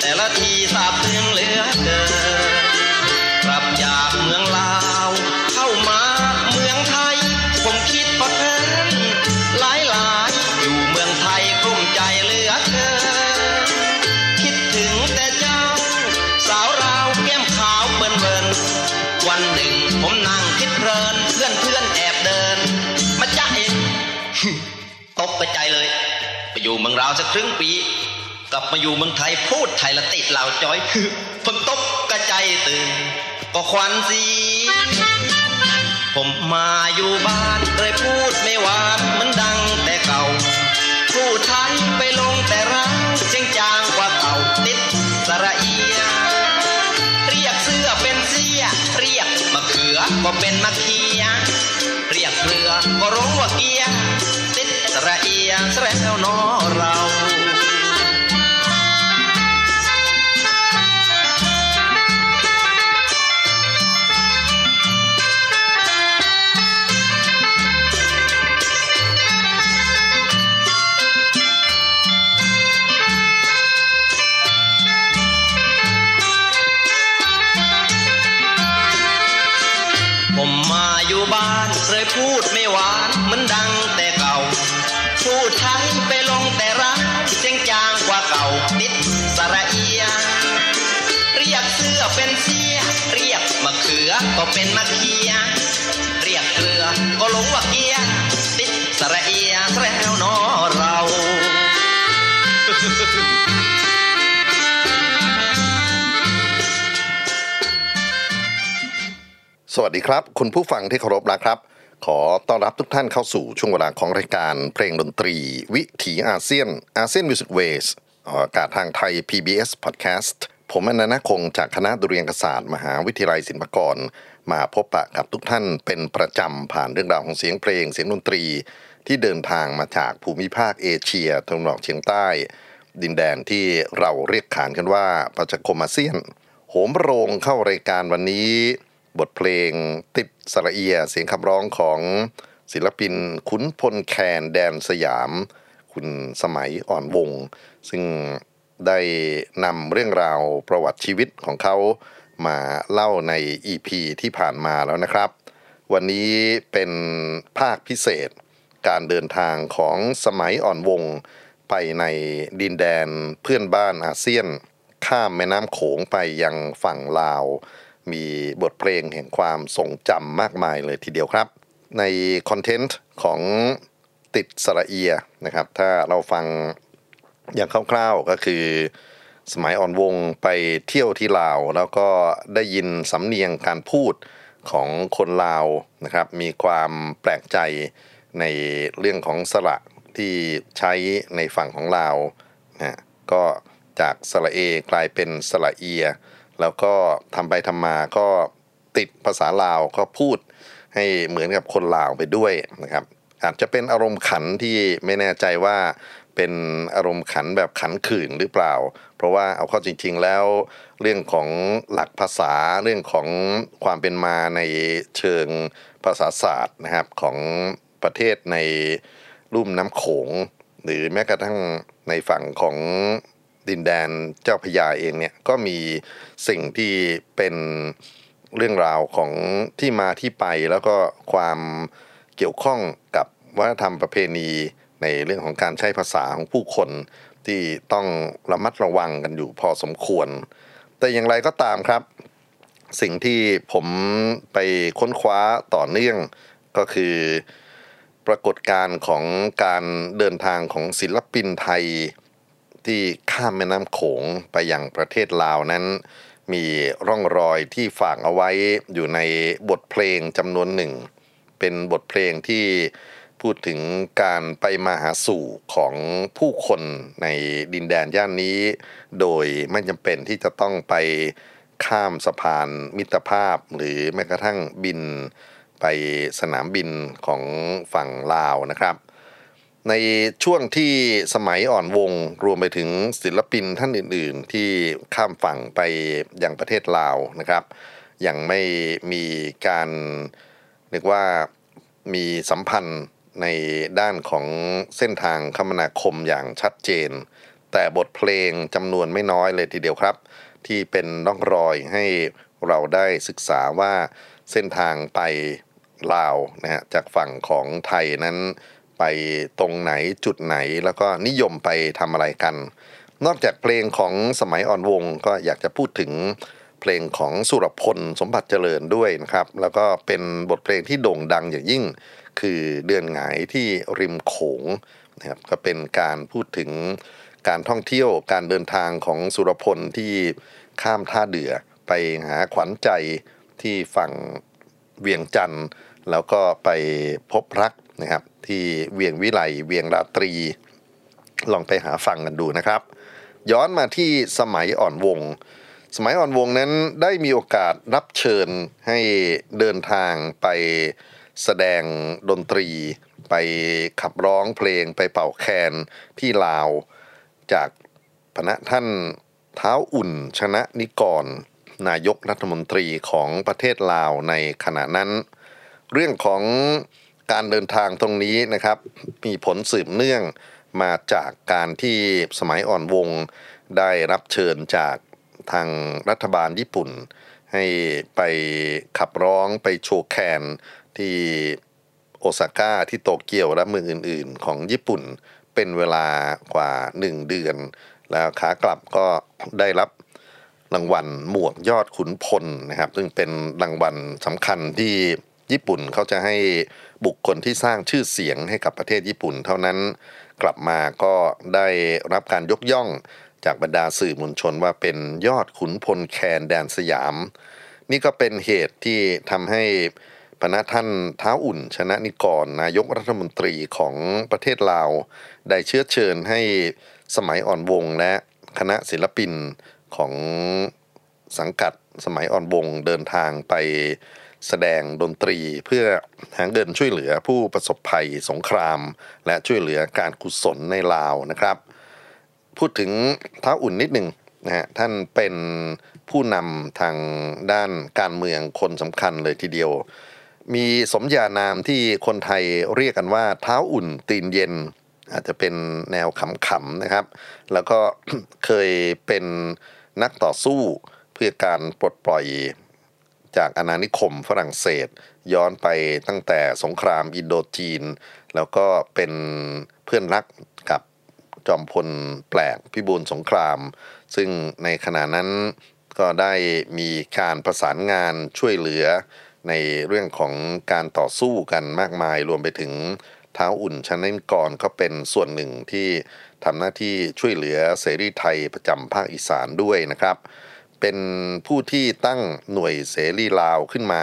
แต่ละทีสาบซึ้งเหลือเกินกลับจากเมืองลาว เข้ามาเมืองไทย ผมคิดพอเพินหลายหลายอยู่เมืองไทยกลุ้มใจเหลือเกินคิดถึงแต่เจ้า สาวราวแก้มขาวเบิ่นเบิ่นวันหนึ่งผมนั่งคิดเพลิน เพื่อนเพื่อนแอบเดิน มาจ้าเองตกกระใจเลย ไปอยู่เมืองลาวสักครึ่งปี ลับมาอยู่เมืองไทยพูดไทยละติดเหล่าจอยคือผมตกกระใจตื่น ก็ควันสี ผมมาอยู่บ้านเลยพูดไม่หวานเหมือนดังแต่เก่าพูดไทยไปลงแต่ร้างเสียงจางกว่าเก่าติดสระเอีย เรียกเสื้อเป็นเสีย เรียกมะเขือก็เป็นมะเขีย เรียกเรือก็ร้องว่าเกียติดสระเอียแสแล้วนอเรา เป็นมะเขียเรียกเกลือ ก็หลงว่าเกียติดสระเอียแสแล้วนอเราสวัสดีครับ คุณผู้ฟังที่เคารพนะครับ ขอต้อนรับทุกท่านเข้าสู่ช่วงเวลาของรายการเพลงดนตรี วิถีอาเซียน ASEAN Music Ways ออกอากาศทางไทย PBS Podcast ผมอนันต์คงจากคณะดุเรียนศาสตร์ มหาวิทยาลัยศิลปากร มาพบปะกับทุกท่านเป็นประจำผ่านเรื่องราวของเสียงเพลง เสียงดนตรี ที่เดินทางมาจากภูมิภาคเอเชียตะวันออกเฉียงใต้ ดินแดนที่เราเรียกขานกันว่าประชาคมอาเซียนโหมโรงเข้ารายการวันนี้ บทเพลงติดสระเอียเสียงคำร้องของศิลปินขุนพลแคนแดนสยาม คุณสมัยอ่อนวง ซึ่งได้นำเรื่องราวประวัติชีวิตของเขา มาเล่าใน EP ที่ผ่านมาแล้วนะครับ วันนี้เป็นภาคพิเศษ การเดินทางของสมัยอ่อนวง ไปในดินแดนเพื่อนบ้านอาเซียน ข้ามแม่น้ำโขงไปยังฝั่งลาว มีบทเพลงแห่งความทรงจำมากมายเลยทีเดียวครับ ในคอนเทนต์ของติดสระเอียนะครับ ถ้าเราฟังอย่างคร่าวๆก็คือ สมัยอ่อนวงไปเที่ยวที่ลาว แล้วก็ได้ยินสำเนียงการพูดของคนลาวนะครับ มีความแปลกใจในเรื่องของสระที่ใช้ในฝั่งของลาวนะก็จากสระเอกลายเป็นสระเอีย แล้วก็ทำไปทำมาก็ติดภาษาลาวก็พูดให้เหมือนกับคนลาวไปด้วยนะครับอาจจะเป็นอารมณ์ขันที่ไม่แน่ใจว่า เป็นอารมณ์ขันแบบขันขื่นหรือเปล่า เพราะว่าเอาเข้าจริง ๆ แล้วเรื่องของหลักภาษาเรื่องของความเป็นมาในเชิงภาษาศาสตร์นะครับของประเทศในลุ่มน้ำโขง หรือแม้กระทั่งในฝั่งของดินแดนเจ้าพระยาเองเนี่ยก็มีสิ่งที่เป็นเรื่องราวของที่มาที่ไปแล้วก็ความเกี่ยวข้องกับวัฒนธรรมประเพณี ในเรื่องของการใช้ภาษาของผู้คนที่ต้องระมัดระวังกันอยู่พอสมควร แต่อย่างไรก็ตามครับ สิ่งที่ผมไปค้นคว้าต่อเนื่องก็คือ ปรากฏการณ์ของการเดินทางของศิลปินไทย ที่ข้ามแม่น้ำโขงไปยังประเทศลาวนั้น มีร่องรอยที่ฝากเอาไว้อยู่ในบทเพลงจำนวนหนึ่ง เป็นบทเพลงที่ พูดถึงการไปมาหาสู่ของผู้คนในดินแดนย่านนี้ โดยไม่จำเป็นที่จะต้องไปข้ามสะพานมิตรภาพ หรือแม้กระทั่งบินไปสนามบินของฝั่งลาวนะครับ ในช่วงที่สมัยอ่อนวงรวมไปถึงศิลปินท่านอื่น ๆ ที่ข้ามฝั่งไปยังประเทศลาวนะครับ ยังไม่มีการเรียกว่ามีสัมพันธ์ ในด้านของเส้นทางคมนาคมอย่างชัดเจน แต่บทเพลงจำนวนไม่น้อยเลยทีเดียวครับ ที่เป็นร่องรอยให้เราได้ศึกษาว่าเส้นทางไปลาวนะฮะจากฝั่งของไทยนั้นไปตรงไหนจุดไหนแล้วก็นิยมไปทำอะไรกัน นอกจากเพลงของสมัยอ่อนวงก็อยากจะพูดถึงเพลงของสุรพลสมบัติเจริญด้วยนะครับ แล้วก็เป็นบทเพลงที่โด่งดังอย่างยิ่ง คือเดือนหงายที่ริมโขงนะครับก็เป็นการพูดถึงการท่องเที่ยวการเดินทางของสุรพลที่ข้ามท่าเดือไปหาขวัญใจที่ฝั่งเวียงจันทร์แล้วก็ไปพบรักนะครับ ที่เวียงวิไลเวียงราตรี ลองไปหาฟังกันดูนะครับ ย้อนมาที่สมัยอ่อนวง สมัยอ่อนวงนั้นได้มีโอกาสรับเชิญให้เดินทางไป แสดงดนตรี ไปขับร้องเพลงไปเป่าแคนที่ลาว จากพระท่านเท้าอุ่นชนะนิกร นายกรัฐมนตรีของประเทศลาวในขณะนั้น เรื่องของการเดินทางตรงนี้นะครับ มีผลสืบเนื่องมาจากการที่สมัยอ่อนวงได้รับเชิญจากทางรัฐบาลญี่ปุ่น ให้ไปขับร้องไปโชว์แคน ที่โอซาก้าที่โตเกียวและเมืองอื่น ๆ ของญี่ปุ่นเป็นเวลากว่า 1 เดือน แล้วขากลับก็ได้รับรางวัลหมวกยอดขุนพลนะครับ ซึ่งเป็นรางวัลสำคัญที่ญี่ปุ่นเขาจะให้บุคคลที่สร้างชื่อเสียงให้กับประเทศญี่ปุ่น เท่านั้นกลับมาก็ได้รับการยกย่องจากบรรดาสื่อมวลชนว่าเป็นยอดขุนพลแคนแดนสยาม นี่ก็เป็นเหตุที่ทำให้ พระท่านเท้าอุ่น ชนะนิกรนายกรัฐมนตรีของประเทศลาว ได้เชื้อเชิญให้สมัยอ่อนวงและคณะศิลปินของสังกัดสมัยอ่อนวงเดินทางไปแสดงดนตรีเพื่อหาเงินช่วยเหลือผู้ประสบภัยสงคราม และช่วยเหลือการกุศลในลาวนะครับ พูดถึงท้าอุ่นนิดหนึ่งนะฮะท่านเป็นผู้นำทางด้านการเมืองคนสำคัญเลยทีเดียว มีสมญานามที่คนไทยเรียกกันว่า เท้าอุ่นตีนเย็น อาจจะเป็นแนวขำๆนะครับ แล้วก็เคยเป็นนักต่อสู้เพื่อการปลดปล่อยจากอาณานิคมฝรั่งเศส ย้อนไปตั้งแต่สงครามอินโดจีน แล้วก็เป็นเพื่อนรักกับจอมพลแปลกพิบูลสงคราม ซึ่งในขณะนั้นก็ได้มีการประสานงานช่วยเหลือ ในเรื่องของการต่อสู้กันมากมาย รวมไปถึงเท้าอุ่นชนะนิกรก็เป็นส่วนหนึ่งที่ทำหน้าที่ช่วยเหลือเสรีไทยประจำภาคอีสานด้วยนะครับ เป็นผู้ที่ตั้งหน่วยเสรีลาวขึ้นมา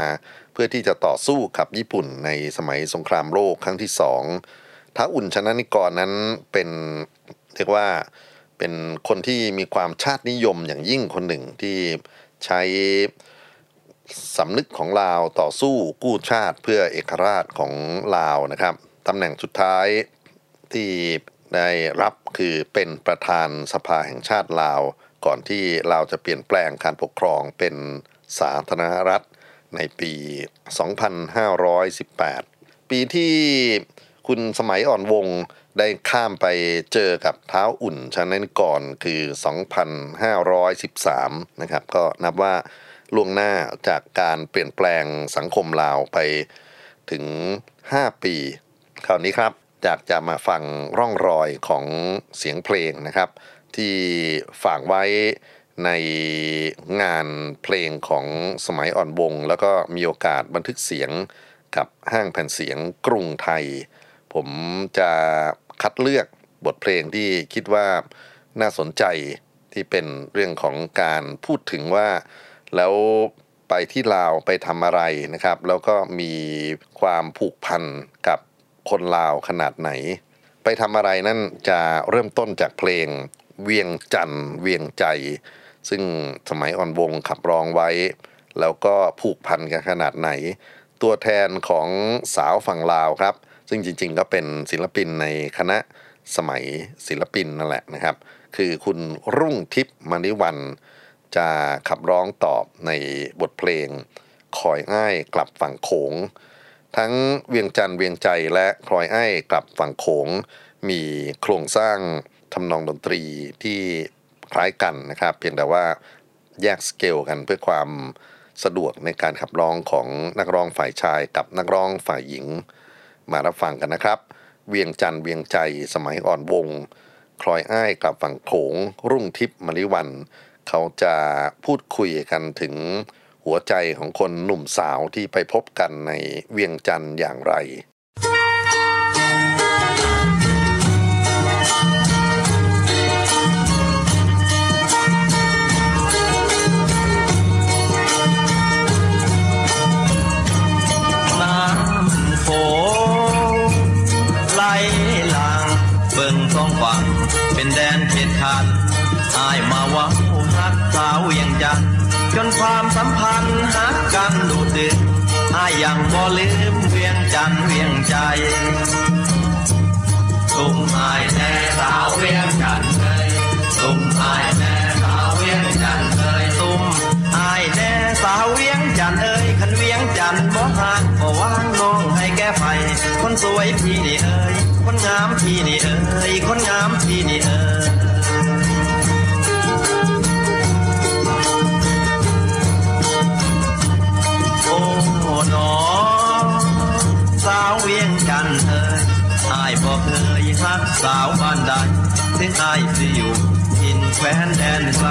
เพื่อที่จะต่อสู้กับญี่ปุ่นในสมัยสงครามโลกครั้งที่สองท้าอุ่นชนะนิกรนั้นเป็นเรียกว่าเป็นคนที่มีความชาตินิยมอย่างยิ่งคนหนึ่งที่ใช้ สำนึกของลาวต่อสู้กู้ชาติเพื่อเอกราชของลาวนะครับตำแหน่งสุดท้ายที่ได้รับคือเป็นประธานสภาแห่งชาติลาว ก่อนที่ลาวจะเปลี่ยนแปลงการปกครองเป็นสาธารณรัฐในปี 2518 ปีที่คุณสมัยอ่อนวงได้ข้ามไปเจอกับเท้าอุ่นชนะนิกรคือ 2513 นะครับ ก็นับว่า ล่วงหน้าจากการเปลี่ยนแปลงสังคมลาวไปถึง 5 ปีคราวนี้ครับอยากจะมาฟังร่องรอยของเสียงเพลงนะครับ ที่ฝากไว้ในงานเพลงของสมัยอ่อนวง แล้วก็มีโอกาสบันทึกเสียงกับห้างแผ่นเสียงกรุงไทย ผมจะคัดเลือกบทเพลงที่คิดว่าน่าสนใจที่เป็นเรื่องของการพูดถึงว่า แล้วไปที่ลาวไปทำอะไรนะครับ แล้วก็มีความผูกพันกับคนลาวขนาดไหน ไปทำอะไรนั่นจะเริ่มต้นจากเพลงเวียงจันทร์เวียงใจ ซึ่งสมัยอ่อนวงขับร้องไว้ แล้วก็ผูกพันกันขนาดไหน ตัวแทนของสาวฝั่งลาวครับ ซึ่งจริงๆก็เป็นศิลปินในคณะสมัยศิลปินนั่นแหละนะครับ คือคุณรุ่งทิพย์มณิวัน จะขับร้องตอบในบทเพลง คอยอ้ายกลับฝั่งโขง ทั้งเวียงจันทร์เวียงใจและคอยอ้ายกลับฝั่งโขง มีโครงสร้างทำนองดนตรีที่คล้ายกันนะครับ เพียงแต่ว่าแยกสเกลกันเพื่อความสะดวกในการขับร้องของนักร้องฝ่ายชายกับนักร้องฝ่ายหญิง มารับฟังกันนะครับ เวียงจันทร์เวียงใจสมัยอ่อนวง คลอยอ้ายกลับฝั่งโขง รุ่งทิพย์มริวัน เขาจะพูดคุยกันถึงหัวใจของคนหนุ่มสาวที่ไปพบกันในเวียงจันทร์อย่างไร ยังบ่ลืมเวียงจันเวียงใจตุ้มอายแน่สาวเวียงจันเลยตุ้มอายแน่สาวเวียงจันเลยตุ้มอายแน่สาวเวียงจันเอ้ยขันเวียงจันบ่ห่างบ่ว่างน้องให้แก้ไฟคนสวยพี่นี่เอ้ยคนงามพี่นี่เอ้ยคนงามพี่นี่เอ้ยาวเวียงจันเอ่ยอายบอกเคยฮักสาวบ้านใดถึงอายสิอยู่กินแคว้นแดนไกล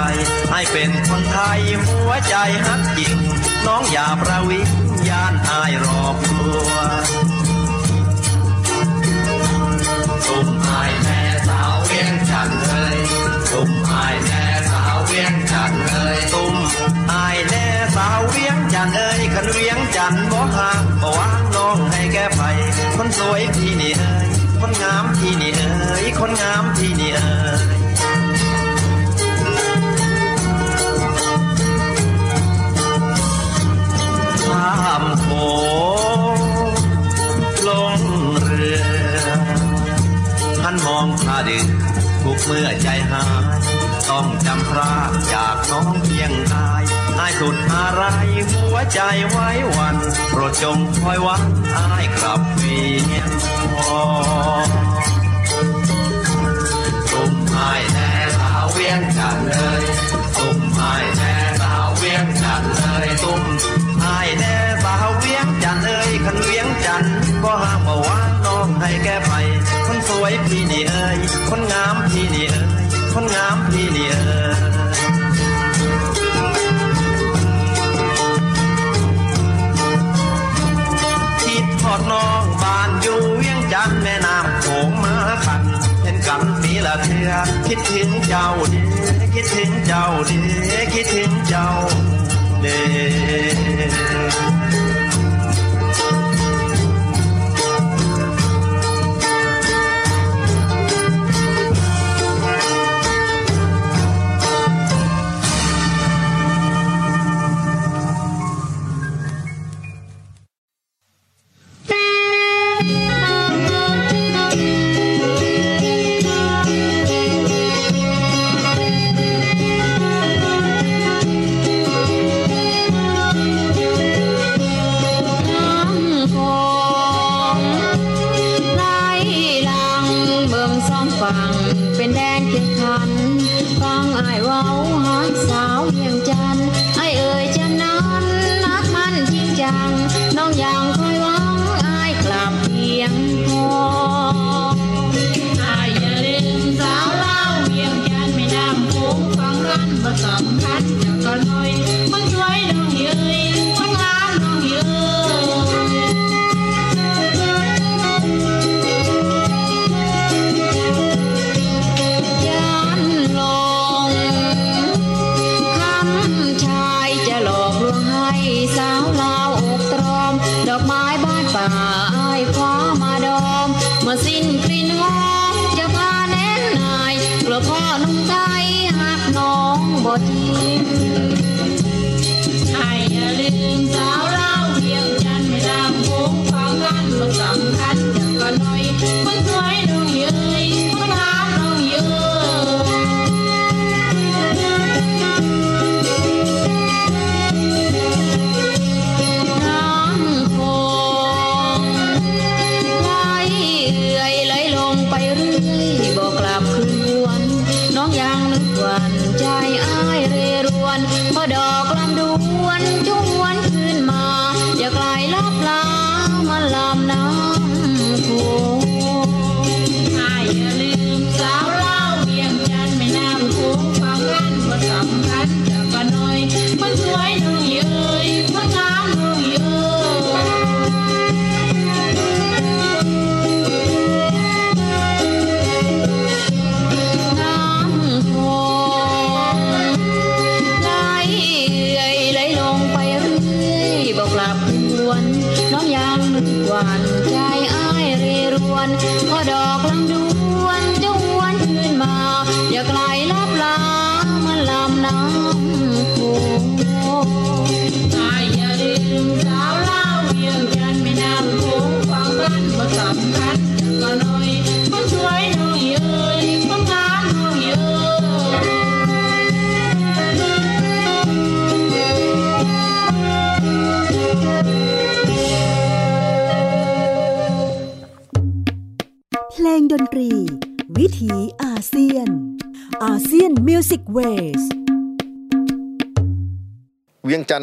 ให้เป็นคนไทยหัวใจฮักจริง น้องอย่าประวิงยานอายหลอกลวตุ่มอายแคนงามพี่นี่เอ่ยข้ามโขงลงเรือท่านมองพาดึกทุกเมื่อใจหาย ต้องจำพระจากน้องเพียงอายอายสุดอะไรหัวใจไว้วัน โปรดจงคอยวังอายกลับเวียนพอ ไม้แน่สาวเวียงจันเลยสุ่มไม้แน่ เทือคิดถึงเจ้าเด้คิดถึงเจ้าเด้คิดถึงเจ้าเด้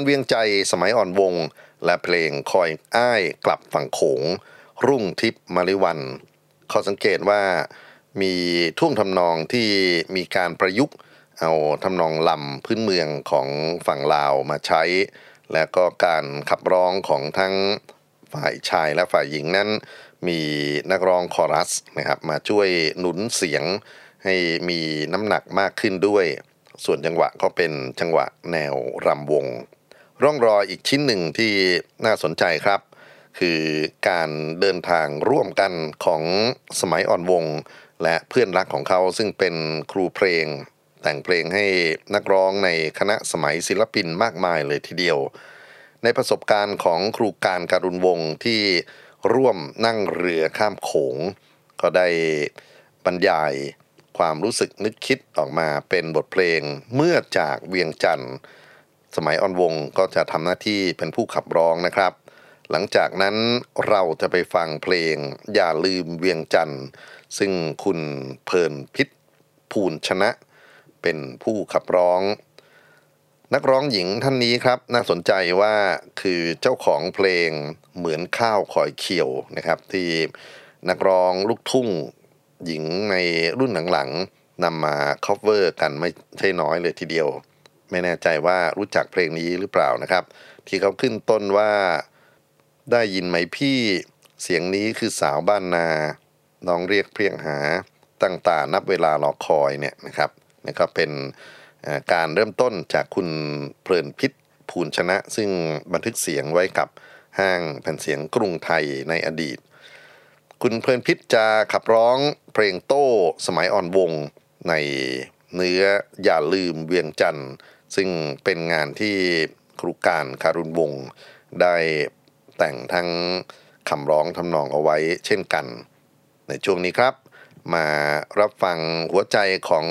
เวียงจันเวียงใจสมัยอ่อนวง และเพลงคอยอ้ายกลับฝั่งโขง รุ่งทิพย์มาริวันข้อสังเกตว่ามีท่วงทำนองที่มีการประยุกต์เอาทำนองลำพื้นเมืองของฝั่งลาวมาใช้ และก็การขับร้องของทั้งฝ่ายชายและฝ่ายหญิงนั้น มีนักร้องคอรัสนะครับมาช่วยหนุนเสียงให้มีน้ำหนักมากขึ้นด้วย ส่วนจังหวะก็เป็นจังหวะแนวรำวง ร่องรอยอีกชิ้นหนึ่งที่น่าสนใจครับ คือการเดินทางร่วมกันของสมัยอ่อนวง และเพื่อนรักของเขาซึ่งเป็นครูเพลง แต่งเพลงให้นักร้องในคณะสมัยศิลปินมากมายเลยทีเดียว ในประสบการณ์ของครูการการุณวงที่ร่วมนั่งเรือข้ามโขง ก็ได้บรรยายความรู้สึกนึกคิดออกมาเป็นบทเพลงเมื่อจากเวียงจันทร์ สมัยอ่อนวงก็จะทำหน้าที่เป็นผู้ขับร้องนะครับ หลังจากนั้นเราจะไปฟังเพลงอย่าลืมเวียงจันทร์ซึ่งคุณเพลินพิษภูลชนะ เป็นผู้ขับร้อง นักร้องหญิงท่านนี้ครับ น่าสนใจว่าคือเจ้าของเพลงเหมือนข้าวคอยเขียวนะครับ ที่นักร้องลูกทุ่งหญิงในรุ่นหลังๆนำมา cover กันไม่ใช่น้อยเลยทีเดียว ไม่แน่ใจว่ารู้จักเพลงนี้หรือเปล่านะครับ ที่เขาขึ้นต้นว่าได้ยินไหมพี่เสียงนี้คือสาวบ้านนาน้องเรียกเพียงหาตั้งตานับเวลารอคอยเนี่ยนะครับนี่ก็เป็นการเริ่มต้นจากคุณเพลินพิษภูลชนะ ซึ่งบันทึกเสียงไว้กับห้างแผ่นเสียงกรุงไทยในอดีต คุณเพลินพิษจะขับร้องเพลงโต้สมัยอ่อนวงในเนื้ออย่าลืมเวียงจันทร์ ซึ่งเป็นงานที่ครูการการุณวงศ์ได้แต่งทั้งคำร้องทำนองเอาไว้เช่นกัน ในช่วงนี้ครับ มารับฟังหัวใจของ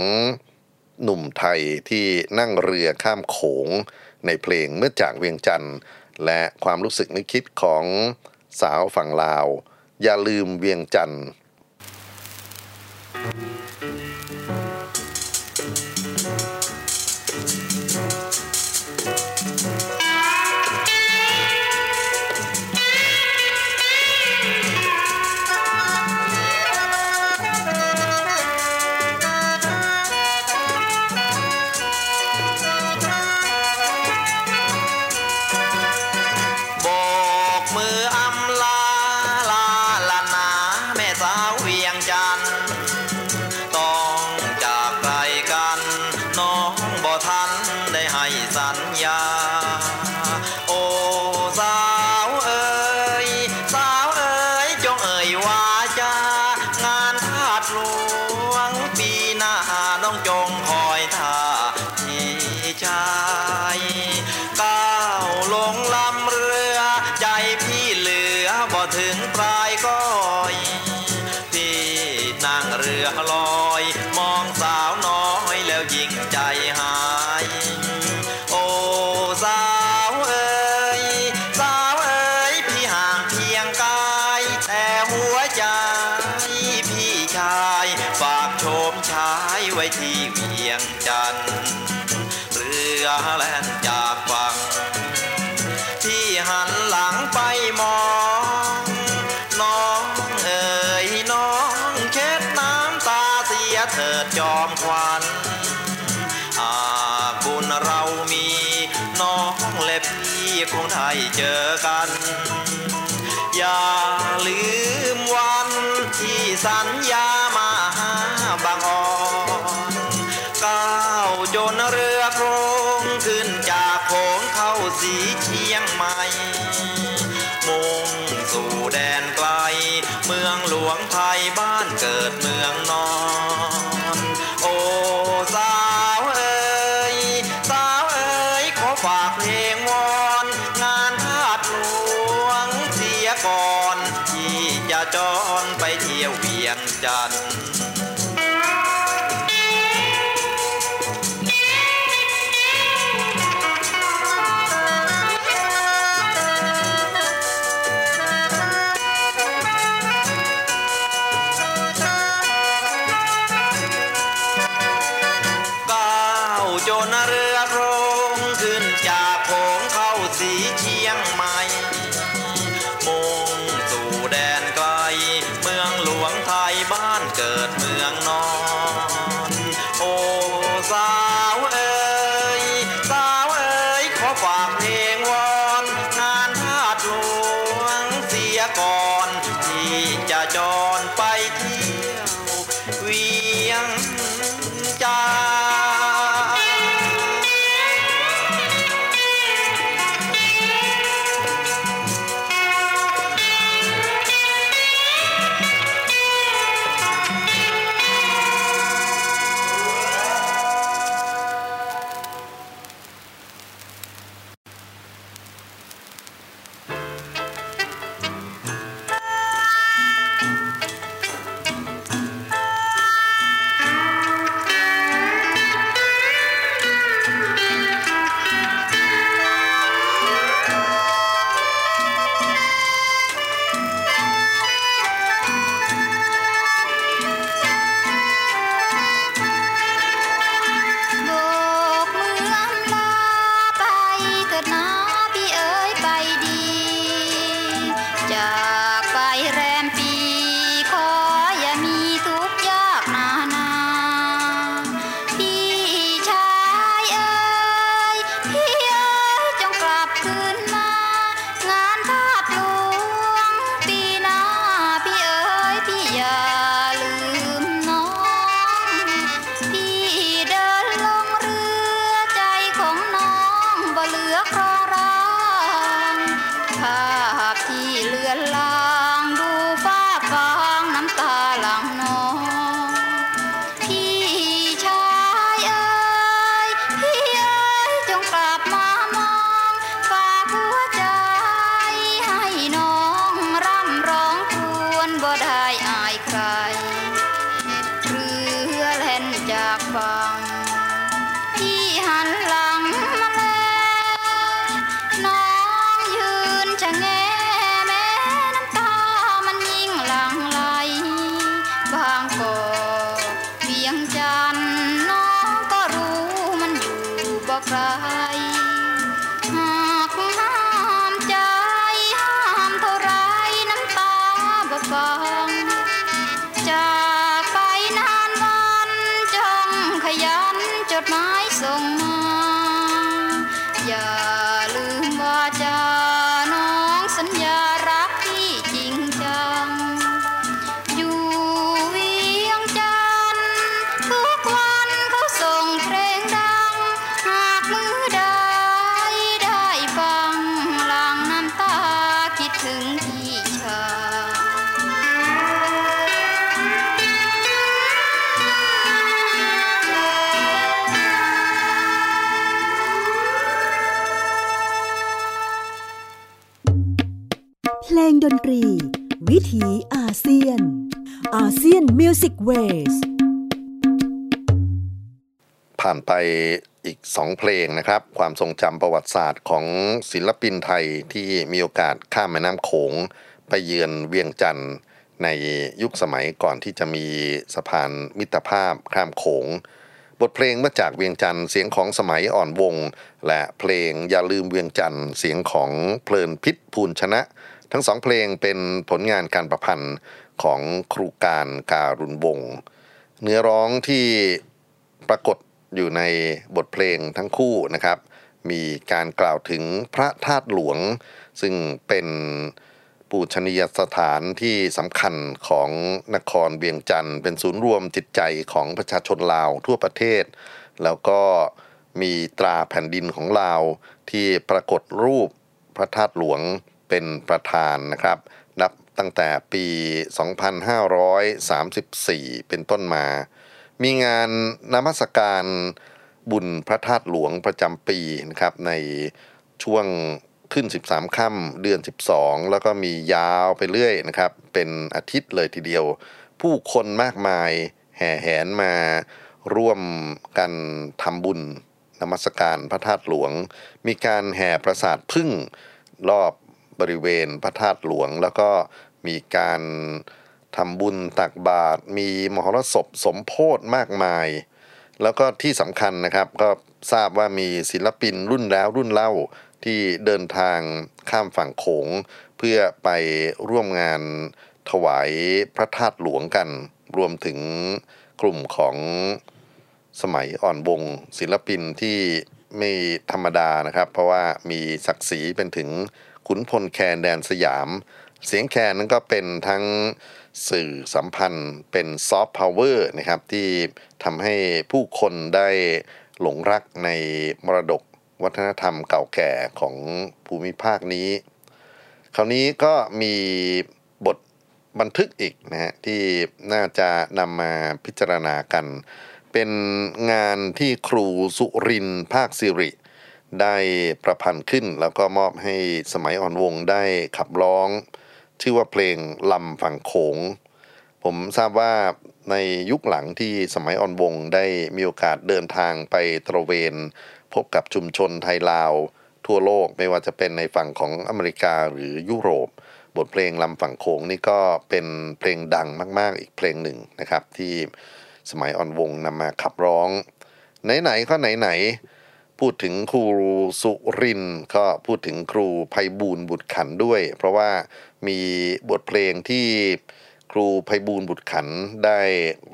หนุ่มไทยที่นั่งเรือข้ามโขงในเพลงเมื่อจากเวียงจันทร์ และความรู้สึกนึกคิดของสาวฝั่งลาว อย่าลืมเวียงจันทร์ อยู่นเรือพร Ways ผ่านไปอีกสองเพลงนะครับ ความทรงจำประวัติศาสตร์ของศิลปินไทยที่มีโอกาสข้ามแม่น้ำโขง ไปเยือนเวียงจันทร์ในยุคสมัยก่อนที่จะมีสะพานมิตรภาพข้ามโขง บทเพลงมาจากเวียงจันทร์เสียงของสมัยอ่อนวง และเพลงอย่าลืมเวียงจันทร์เสียงของเพลินพิษภูลชนะ ทั้งสองเพลงเป็นผลงานการประพันธ์ ของครูการการุณวงเนื้อร้องที่ปรากฏอยู่ในบทเพลงทั้งคู่นะครับ มีการกล่าวถึงพระธาตุหลวง ซึ่งเป็นปูชนียสถานที่สำคัญของนครเวียงจันทร์เป็นศูนย์รวมจิตใจของประชาชนลาวทั่วประเทศ แล้วก็มีตราแผ่นดินของลาวที่ปรากฏรูปพระธาตุหลวงเป็นประธานนะครับ ตั้งแต่ปี 2534 เป็นต้นมา มีงานนมัสการบุญพระธาตุหลวงประจำปีนะครับในช่วงขึ้น 13 ค่ำเดือน 12 แล้วก็มียาวไปเรื่อยนะครับ เป็นอาทิตย์เลยทีเดียว ผู้คนมากมายแห่แหนมาร่วมกันทำบุญนมัสการพระธาตุหลวง มีการแห่ประสาทพึ่งรอบบริเวณพระธาตุหลวง แล้วก็ มีการทำบุญตักบาตรมีมหรสพสมโพธมากมาย แล้วก็ที่สำคัญนะครับก็ทราบว่ามีศิลปินรุ่นแล้วรุ่นเล่าที่เดินทางข้ามฝั่งโขง เพื่อไปร่วมงานถวายพระธาตุหลวงกัน รวมถึงกลุ่มของสมัยอ่อนวงศิลปินที่ไม่ธรรมดานะครับ เพราะว่ามีศักดิ์ศรีเป็นถึงขุนพลแคนแดนสยาม เสียงแคนนั้นก็เป็นทั้งสื่อสัมพันธ์เป็นซอฟต์พาวเวอร์นะครับที่ทำให้ผู้คนได้หลงรักในมรดกวัฒนธรรมเก่าแก่ของภูมิภาคนี้ คราวนี้ก็มีบทบันทึกอีกนะฮะที่น่าจะนำมาพิจารณากัน เป็นงานที่ครูสุรินภาคสิริ ได้ประพันธ์ขึ้นแล้วก็มอบให้สมัยอ่อนวงได้ขับร้อง ชื่อว่าเพลงลำฝั่งโขง ผมทราบว่าในยุคหลังที่สมัยอ่อนวงได้มีโอกาสเดินทางไปตระเวน พบกับชุมชนไทยลาว ทั่วโลกไม่ว่าจะเป็นในฝั่งของอเมริกาหรือยุโรป บทเพลงลำฝั่งโขงนี่ก็เป็นเพลงดังมาก ๆ อีกเพลงหนึ่งนะครับ ที่สมัยอ่อนวงนำมาขับร้อง ไหน ๆ ก็ไหน ๆ พูดถึงครูสุรินก็พูดถึงครูไพบูลย์บุตรขันด้วย เพราะว่ามีบทเพลงที่ครูไพบูลย์บุตรขันได้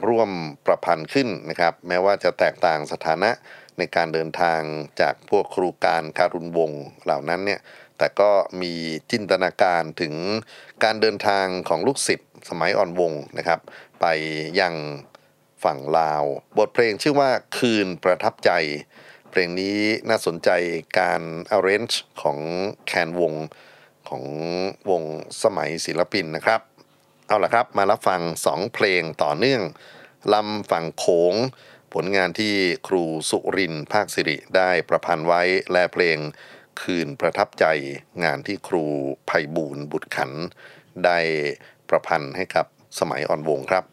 ร่วมประพันธ์ขึ้นนะครับ แม้ว่าจะแตกต่างสถานะในการเดินทางจากพวกครูการการุณวงศ์เหล่านั้นเนี่ยแต่ก็มีจินตนาการถึงการเดินทางของลูกศิษย์สมัยอ่อนวงนะครับ ไปยังฝั่งลาว บทเพลงชื่อว่าคืนประทับใจ เพลงนี้น่าสนใจการ arrange ของแคนวงของวงสมัยศิลปินนะครับ เอาละครับมารับฟังสองเพลงต่อเนื่องลำฝั่งโขง ผลงานที่ครูสุรินภาคสิริได้ประพันธ์ไว้และเพลงคืนประทับใจงานที่ครูไพบูลบุตรขัน ได้ประพันธ์ให้กับสมัยอ่อนวงครับ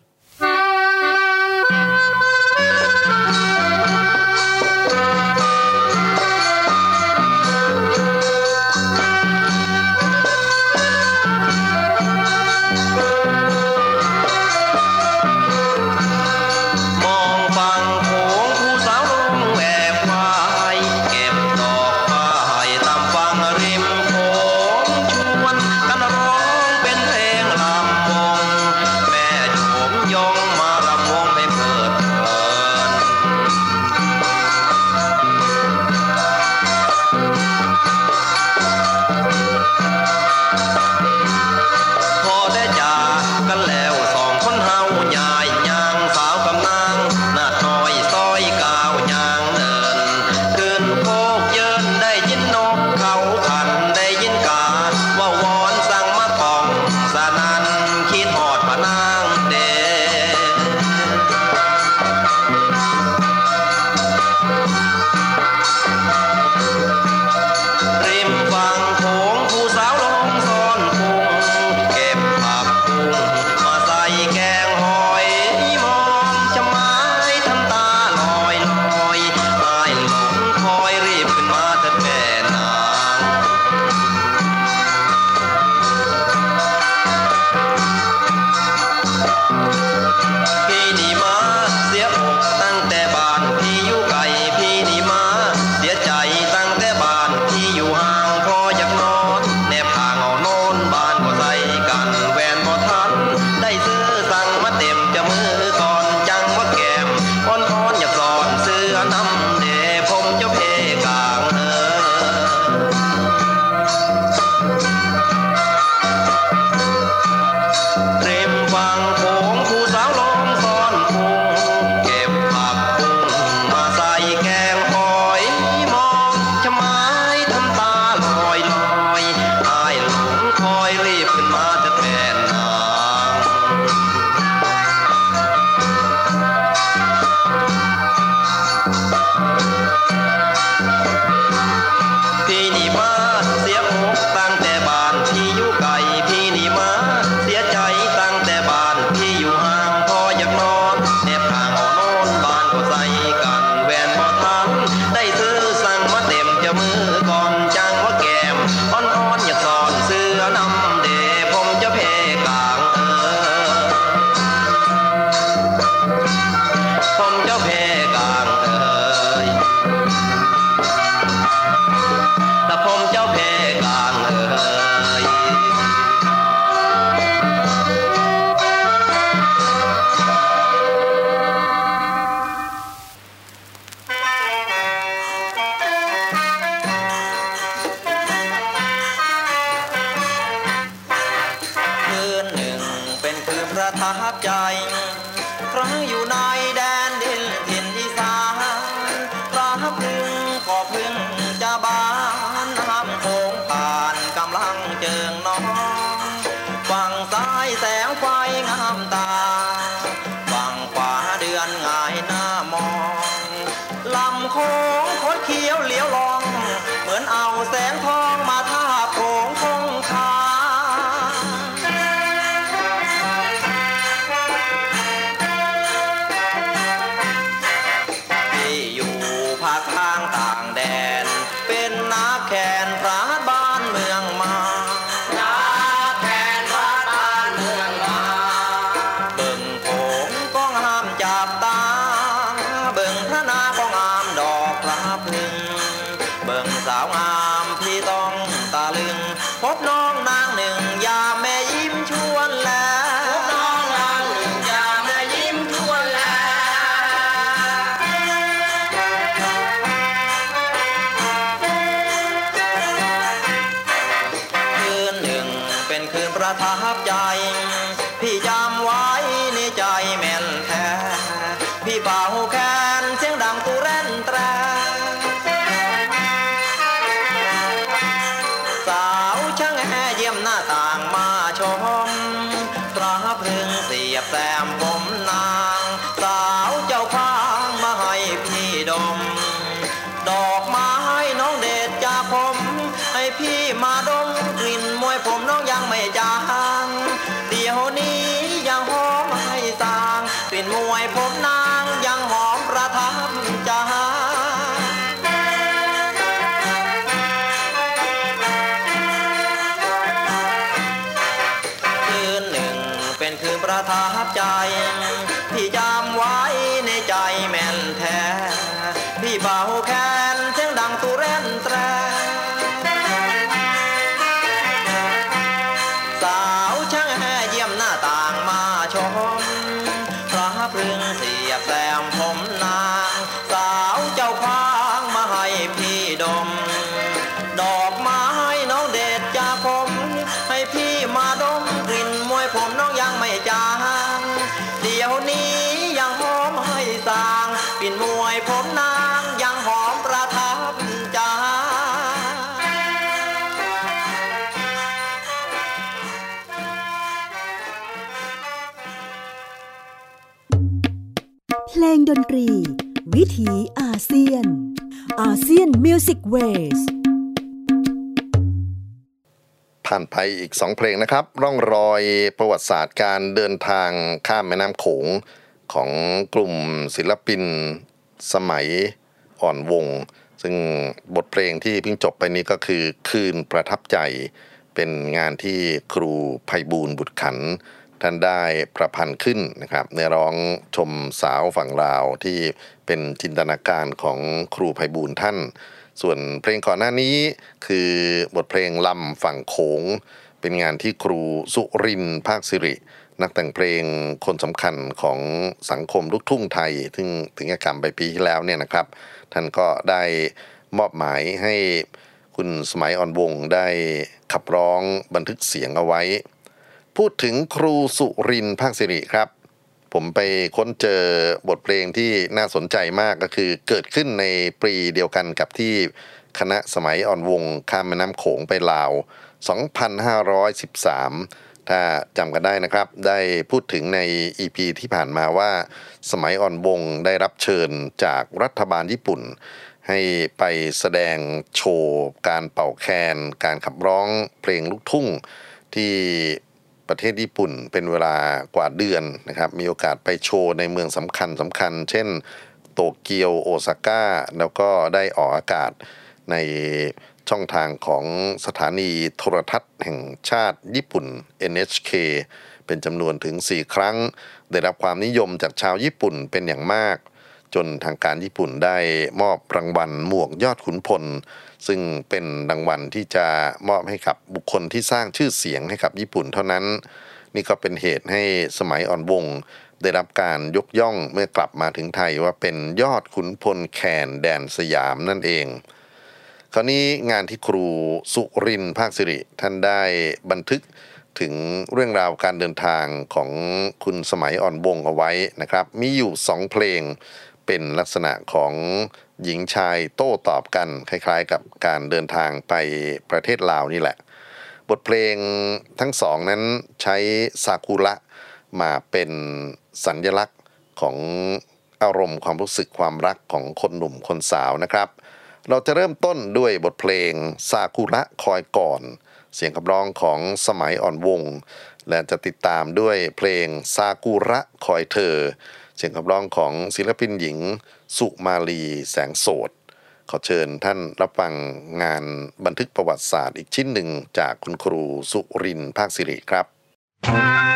เสียบแซม ดนตรี วิถีอาเซียน อาเซียนมิวสิกเวสผ่านไปอีก2เพลงนะครับ ร่องรอยประวัติศาสตร์การเดินทางข้ามแม่น้ำโขงของกลุ่มศิลปินสมัยอ่อนวง ซึ่งบทเพลงที่เพิ่งจบไปนี้ก็คือคืนประทับใจ เป็นงานที่ครูไพบูลบุตรขัน ท่านได้ประพันธ์ขึ้นนะครับเนื้อร้องชมสาวฝั่งลาวที่เป็นจินตนาการของครูไพบูลย์ท่าน ส่วนเพลงก่อนหน้านี้คือบทเพลงลำฝั่งโขง เป็นงานที่ครูสุรินทร์ภาคสิริ นักแต่งเพลงคนสำคัญของสังคมลูกทุ่งไทย ซึ่งถึงกรรมไปปีที่แล้วเนี่ยนะครับ ท่านก็ได้มอบหมายให้คุณสมัยอ่อนวงได้ขับร้องบันทึกเสียงเอาไว้ พูดถึงครูสุรินภาคสิริครับ ผมไปค้นเจอบทเพลงที่น่าสนใจมากก็คือเกิดขึ้นในปีเดียวกันกับที่คณะสมัยอ่อนวงข้ามแม่น้ำโขงไปลาว 2513 ถ้าจำกันได้นะครับ ได้พูดถึงใน EP ที่ผ่านมาว่าสมัยอ่อนวงได้รับเชิญจากรัฐบาลญี่ปุ่น ให้ไปแสดงโชว์ การเป่าแคน การขับร้องเพลงลูกทุ่งที่ ประเทศญี่ปุ่นเป็นเวลากว่าเดือนนะครับ มีโอกาสไปโชว์ในเมืองสำคัญสำคัญ เช่น โตเกียวโอซาก้า แล้วก็ได้ออกอากาศในช่องทางของสถานีโทรทัศน์แห่งชาติญี่ปุ่น NHK เป็นจำนวนถึง 4 ครั้ง ได้รับความนิยมจากชาวญี่ปุ่นเป็นอย่างมาก จนทางการญี่ปุ่นได้มอบรางวัลหมวกยอดขุนพล ซึ่งเป็นรางวัลที่จะมอบให้กับบุคคลที่สร้างชื่อเสียงให้กับญี่ปุ่นเท่านั้น นี่ก็เป็นเหตุให้สมัยอ่อนวง ได้รับการยกย่องเมื่อกลับมาถึงไทยว่าเป็นยอดขุนพลแคนแดนสยามนั่นเอง คราวนี้งานที่ครูสุรินทร์ภาคสิริท่านได้บันทึกถึงเรื่องราวการเดินทางของคุณสมัยอ่อนวงเอาไว้นะครับ มีอยู่สองเพลง เป็นลักษณะของหญิงชายโต้ตอบกันคล้ายๆ กับการเดินทางไปประเทศลาวนี่แหละ บทเพลงทั้งสองนั้นใช้ซากุระมาเป็นสัญลักษณ์ของอารมณ์ความรู้สึกความรักของคนหนุ่มคนสาวนะครับ เราจะเริ่มต้นด้วยบทเพลงซากุระคอยก่อน เสียงขับร้องของสมัยอ่อนวง และจะติดตามด้วยเพลงซากุระคอยเธอ เสียงขับร้องของศิลปินหญิง สุมาลีแสงโสดขอเชิญท่านรับฟังงานบันทึกประวัติศาสตร์อีกชิ้นหนึ่งจากคุณครูสุรินทร์ภาคสิริครับ忘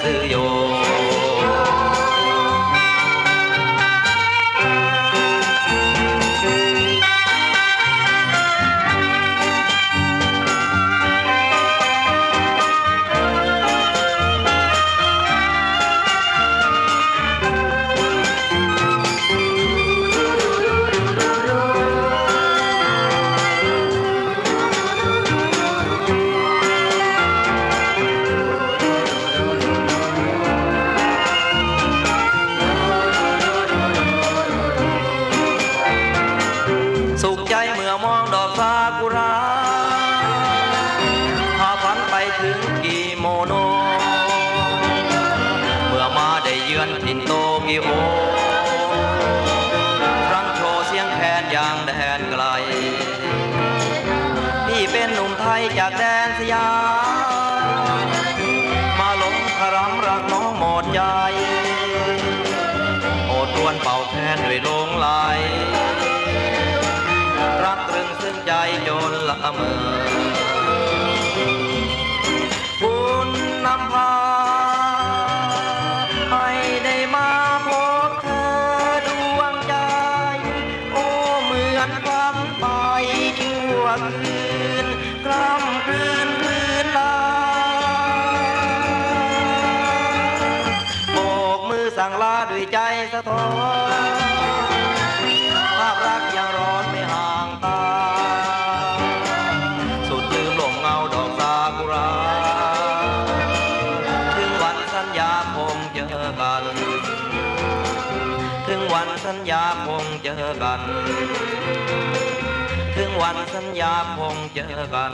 自由。 สัญญาคงเจอกัน ถึงวันสัญญาคงเจอกัน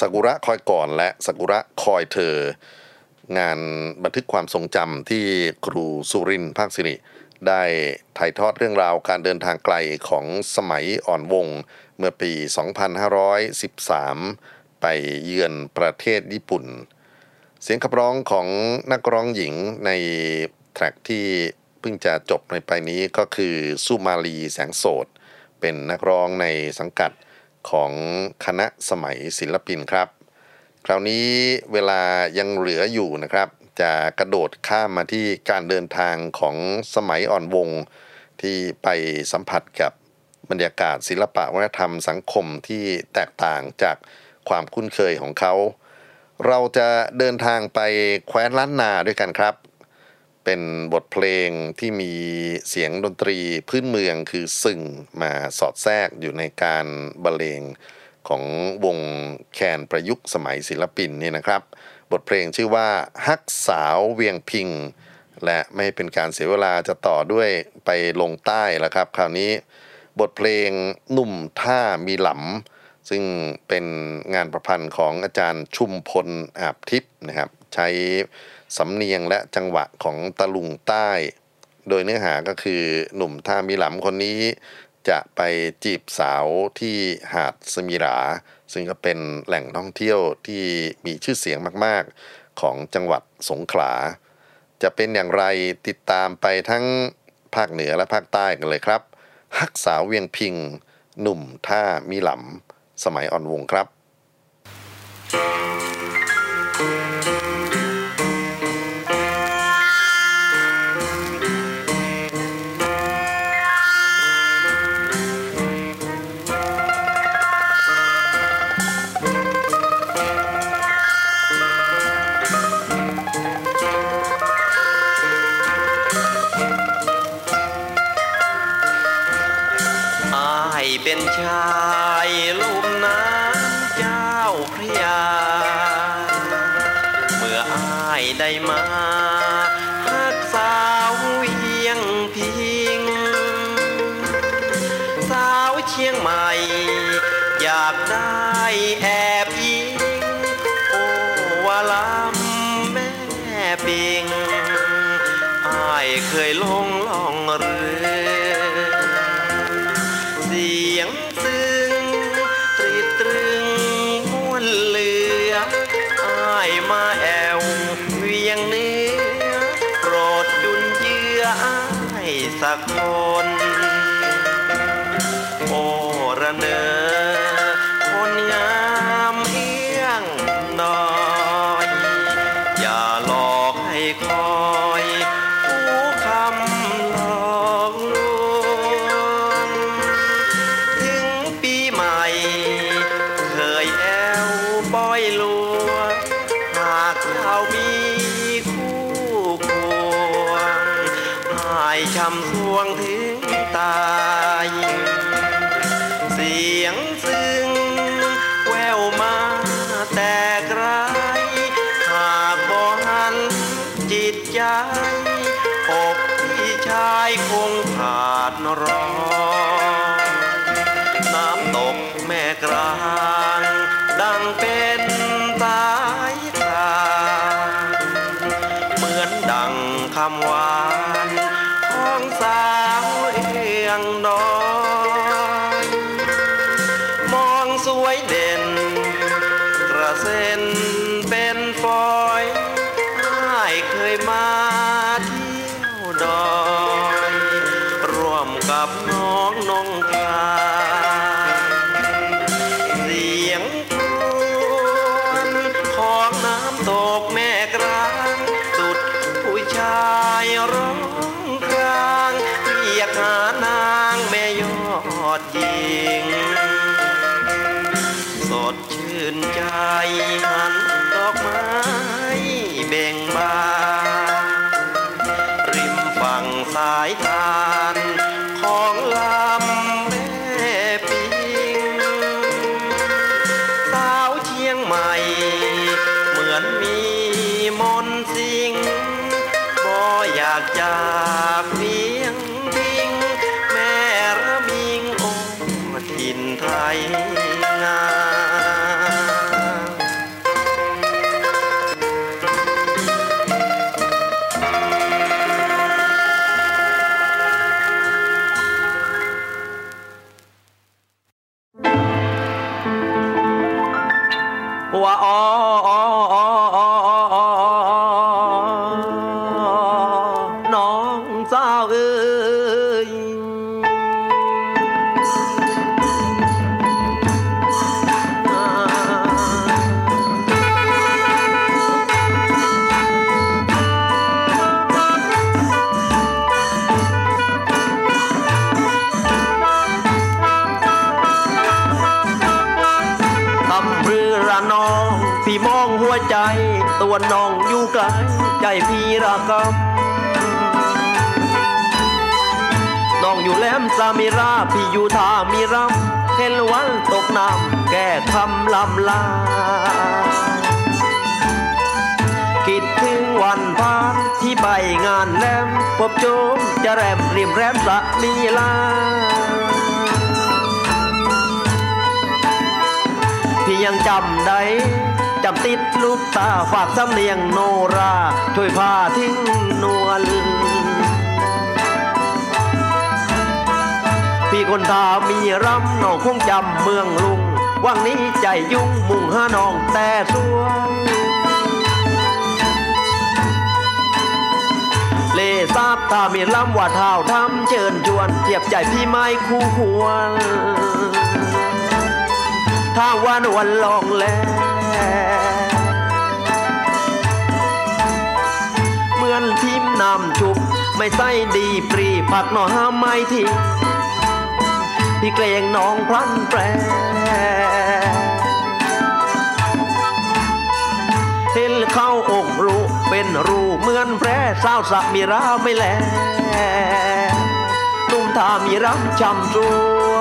สักุระคอยก่อนและสักุระคอยเธอ งานบันทึกความทรงจำที่ครูสุรินทร์ภาคสิริได้ถ่ายทอดเรื่องราวการเดินทางไกลของสมัยอ่อนวง เมื่อปี 2513 ไปเยือนประเทศญี่ปุ่น เสียงขับร้องของนักร้องหญิงในแทร็กที่เพิ่งจะจบในไปนี้ก็คือสุมาลีแสงโสด เป็นนักร้องในสังกัด ของคณะสมัยศิลปินครับ คราวนี้เวลายังเหลืออยู่นะครับ จะกระโดดข้ามมาที่การเดินทางของสมัยอ่อนวง ที่ไปสัมผัสกับบรรยากาศศิลปะวัฒนธรรมสังคมที่แตกต่างจากความคุ้นเคยของเขา เราจะเดินทางไปแคว้นล้านนาด้วยกันครับ เป็นบทเพลงที่มีเสียงดนตรีพื้นเมืองคือสึ่งมาสอดแทรกอยู่ในการบรรเลงของวงแคนประยุกต์สมัยศิลปินนี่นะครับ บทเพลงชื่อว่าฮักสาวเวียงพิง และไม่เป็นการเสียเวลาจะต่อด้วยไปลงใต้แล้วครับ คราวนี้บทเพลงหนุ่มท่ามีหลำซึ่งเป็นงานประพันธ์ของอาจารย์ชุมพลอาบทิพย์นะครับ ใช้ สำเนียงและจังหวะของตะลุงใต้ โดยเนื้อหาก็คือหนุ่มท่ามีหลำคนนี้ จะไปจีบสาวที่หาดสมิรา ซึ่งก็เป็นแหล่งท่องเที่ยวที่มีชื่อเสียงมากๆ ของจังหวัดสงขลา จะเป็นอย่างไรติดตามไปทั้งภาคเหนือและภาคใต้กันเลยครับ ฮักสาวเวียงพิง หนุ่มท่ามีหลำสมัยอ่อนวงครับอ ชายคงขาดร้อน ใจพี่ระกำน้องอยู่แหลมสามิรา พี่อยู่ท่ามีรำเห็นวันตกน้ำแก้คำลำลา คิดถึงวันพานที่ไปงานแลมพบโจมจะแรมริมแรมสะมีลาพี่ยังจำได้ จำติดลูกตาฝากสำเนียงโนรา ช่วยพาทิ้งนวลพี่คนทามีรำน้องคงจำเมืองลุงว่างนี้ใจยุ่งมุ่งหานองแต่สวงเลทราบถ้ามีลำว่าเท้าทำเชิญชวน เทียบใจพี่ไม่คู่ควรถ้าวันวันลองแลเหมือนทิมนำชุบไม่ใส่ดีปรีผักหน่อห้าไม่ทิ้งพี่เกรงน้องพลันแปรเห็นเข้าอกรูเป็นรูเหมือนแพร่สาวสะมีราไม่แลนุ่มทามีรักจำตัว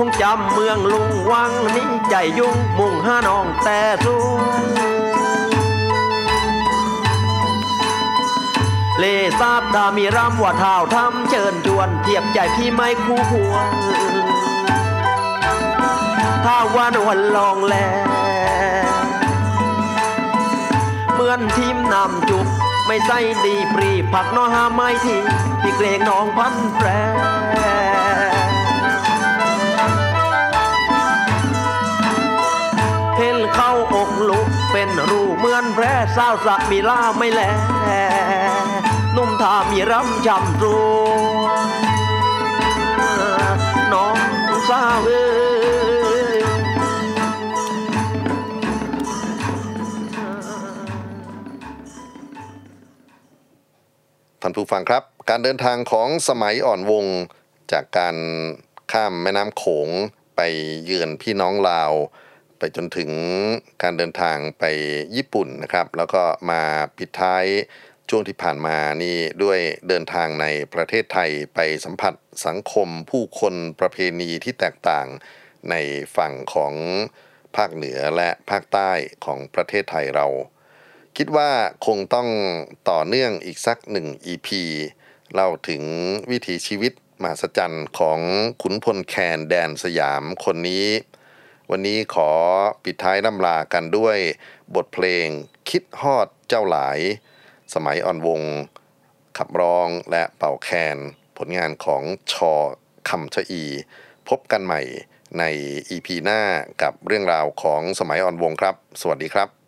คงจำเมืองลุงวังนี้ใจยุ่งมุ่งห้าน้องแต่สวนเลทราบดามีรำว่าเท้าทำเชิญจวน เทียบใจพี่ไม่คู่ควรถ้าวันวันลองแล เมื่อนทีมนำจุกไม่ใส่ดีปรีผักน้อหาไม่ทีพี่เกรงน้องพันแปร ลุกเป็นรูเหมือนแพร่สาวสักมีล่าไม่แลนุ่มทามีรำจำรูน้องสาวเอ้ท่านผู้ฟังครับ การเดินทางของสมัยอ่อนวง จากการข้ามแม่น้ำโขงไปเยือนพี่น้องลาว ไปจนถึงการเดินทางไปญี่ปุ่นนะครับ แล้วก็มาปิดท้ายช่วงที่ผ่านมานี่ด้วยเดินทางในประเทศไทยไปสัมผัสสังคมผู้คนประเพณีที่แตกต่างในฝั่งของภาคเหนือและภาคใต้ของประเทศไทยเรา คิดว่าคงต้องต่อเนื่องอีกสักหนึ่ง EP เล่าถึงวิถีชีวิตมหัศจรรย์ของขุนพลแคนแดนสยามคนนี้ วันนี้ขอปิดท้ายน้ำลากันด้วยบทเพลงคิดฮอดเจ้าหลาย สมัยอ่อนวง ขับร้องและเป่าแคน ผลงานของชอคำชะอี พบกันใหม่ใน EP หน้ากับเรื่องราวของสมัยอ่อนวงครับ สวัสดีครับ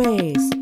ง